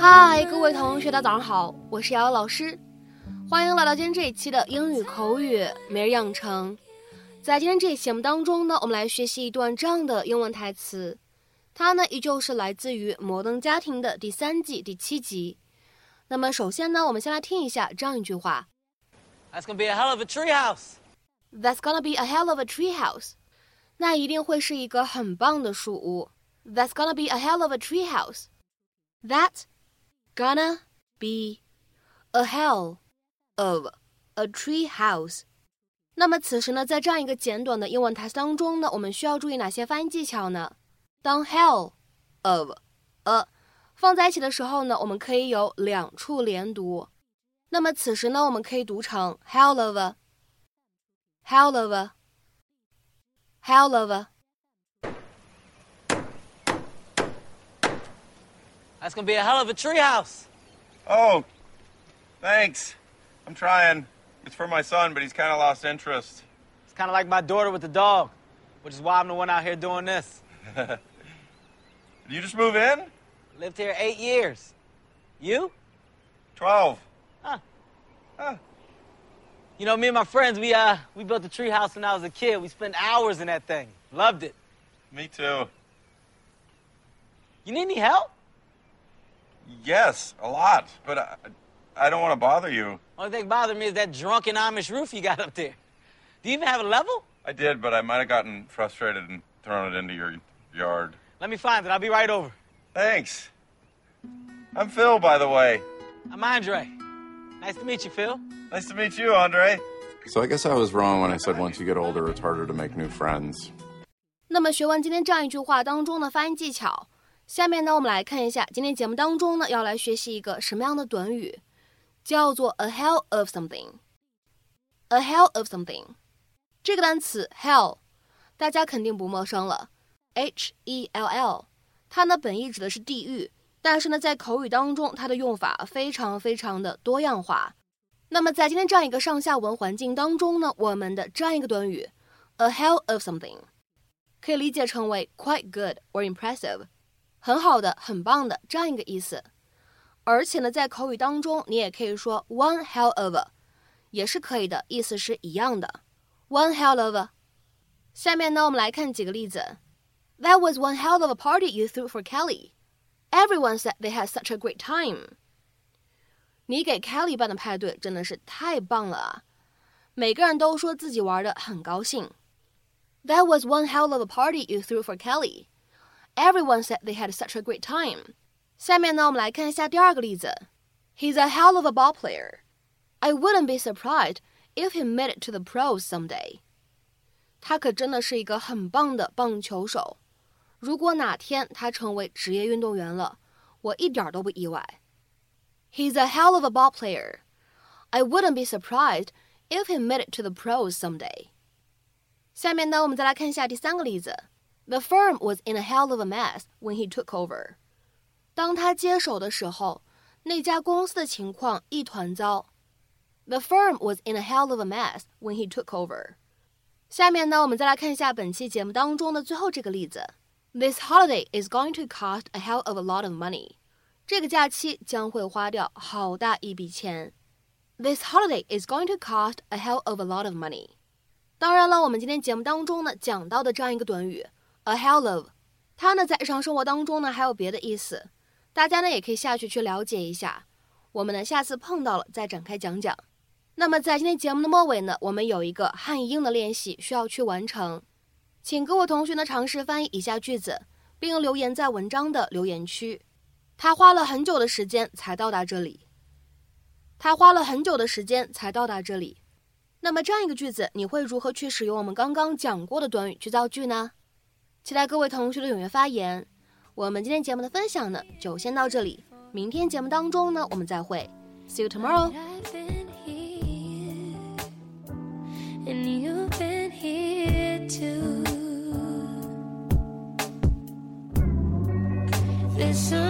嗨，各位同学，大家早上好，我是瑶瑶老师，欢迎来到今天这一期的英语口语每日养成。在今天这一期节目当中呢，我们来学习一段这样的英文台词，它呢依旧是来自于《摩登家庭》的第三季第七集。那么首先呢，我们先来听一下这样一句话：That's gonna be a hell of a treehouse. That's gonna be a hell of a treehouse. 那一定会是一个很棒的树屋。That's gonna be a hell of a treehouse. That gonna be a hell of a tree house。那么此时呢，在这样一个简短的英文台词当中呢，我们需要注意哪些发音技巧呢？当 hell of a 放在一起的时候呢，我们可以有两处连读。那么此时呢，我们可以读成 hell of a，hell of a，hell of a。 That's gonna be a hell of a treehouse. Oh, thanks. I'm trying. It's for my son, but he's kind of lost interest. It's kind of like my daughter with the dog, which is why I'm the one out here doing this. Did you just move in? Lived here eight years. You? Twelve. Huh. Huh. You know, me and my friends, we uh, we built a treehouse when I was a kid. We spent hours in that thing. Loved it. Me too. You need any help? Yes, a lot, but I, I don't want to bother you. Only thing bothering me is that drunken Amish roof you got up there. Do you even have a level? I did, but I might have gotten frustrated and thrown it into your yard. Let me find it. I'll be right over. Thanks. I'm Phil, by the way. I'm Andre. Nice to meet you, Phil. Nice to meet you, Andre. So I guess I was wrong when I said once you get older, it's harder to make new friends. 那么学完今天这样一句话当中的发音技巧， 下面呢，我们来看一下今天节目当中呢，要来学习一个什么样的短语，叫做 a hell of something。a hell of something 这个单词 hell 大家肯定不陌生了，h e l l，它呢本意指的是地狱，但是呢在口语当中它的用法非常非常的多样化。那么在今天这样一个上下文环境当中呢，我们的这样一个短语 a hell of something 可以理解成为 quite good or impressive。很好的，很棒的这样一个意思，而且呢，在口语当中，你也可以说 one hell of，也是可以的，意思是一样的。one hell of。下面呢，我们来看几个例子。That was one hell of a party you threw for Kelly. Everyone said they had such a great time. 你给 Kelly 办的派对真的是太棒了啊！每个人都说自己玩的很高兴。That was one hell of a party you threw for Kelly. Everyone said they had such a great time. 下面呢，我们来看一下第二个例子。He's a hell of a ball player. I wouldn't be surprised if he made it to the pros someday. 他可真的是一个很棒的棒球手。如果哪天他成为职业运动员了，我一点都不意外。He's a hell of a ball player. I wouldn't be surprised if he made it to the pros someday. 下面呢，我们再来看一下第三个例子。 the firm was in a hell of a mess when he took over. 当他接手的时候，那家公司的情况一团糟。The firm was in a hell of a mess when he took over. 下面呢，我们再来看一下本期节目当中的最后这个例子。This holiday is going to cost a hell of a lot of money. 这个假期将会花掉好大一笔钱。This holiday is going to cost a hell of a lot of money. 当然了，我们今天节目当中呢讲到的这样一个短语。 A hell of，它呢在日常生活当中呢还有别的意思，大家呢也可以下去去了解一下。我们呢下次碰到了再展开讲讲。那么在今天节目的末尾呢，我们有一个汉译英的练习需要去完成，请各位同学呢尝试翻译以下句子，并留言在文章的留言区。他花了很久的时间才到达这里。他花了很久的时间才到达这里。那么这样一个句子，你会如何去使用我们刚刚讲过的短语去造句呢？期待各位同学的踊跃发言。我们今天节目的分享呢，就先到这里。明天节目当中呢，我们再会。See you tomorrow. Listen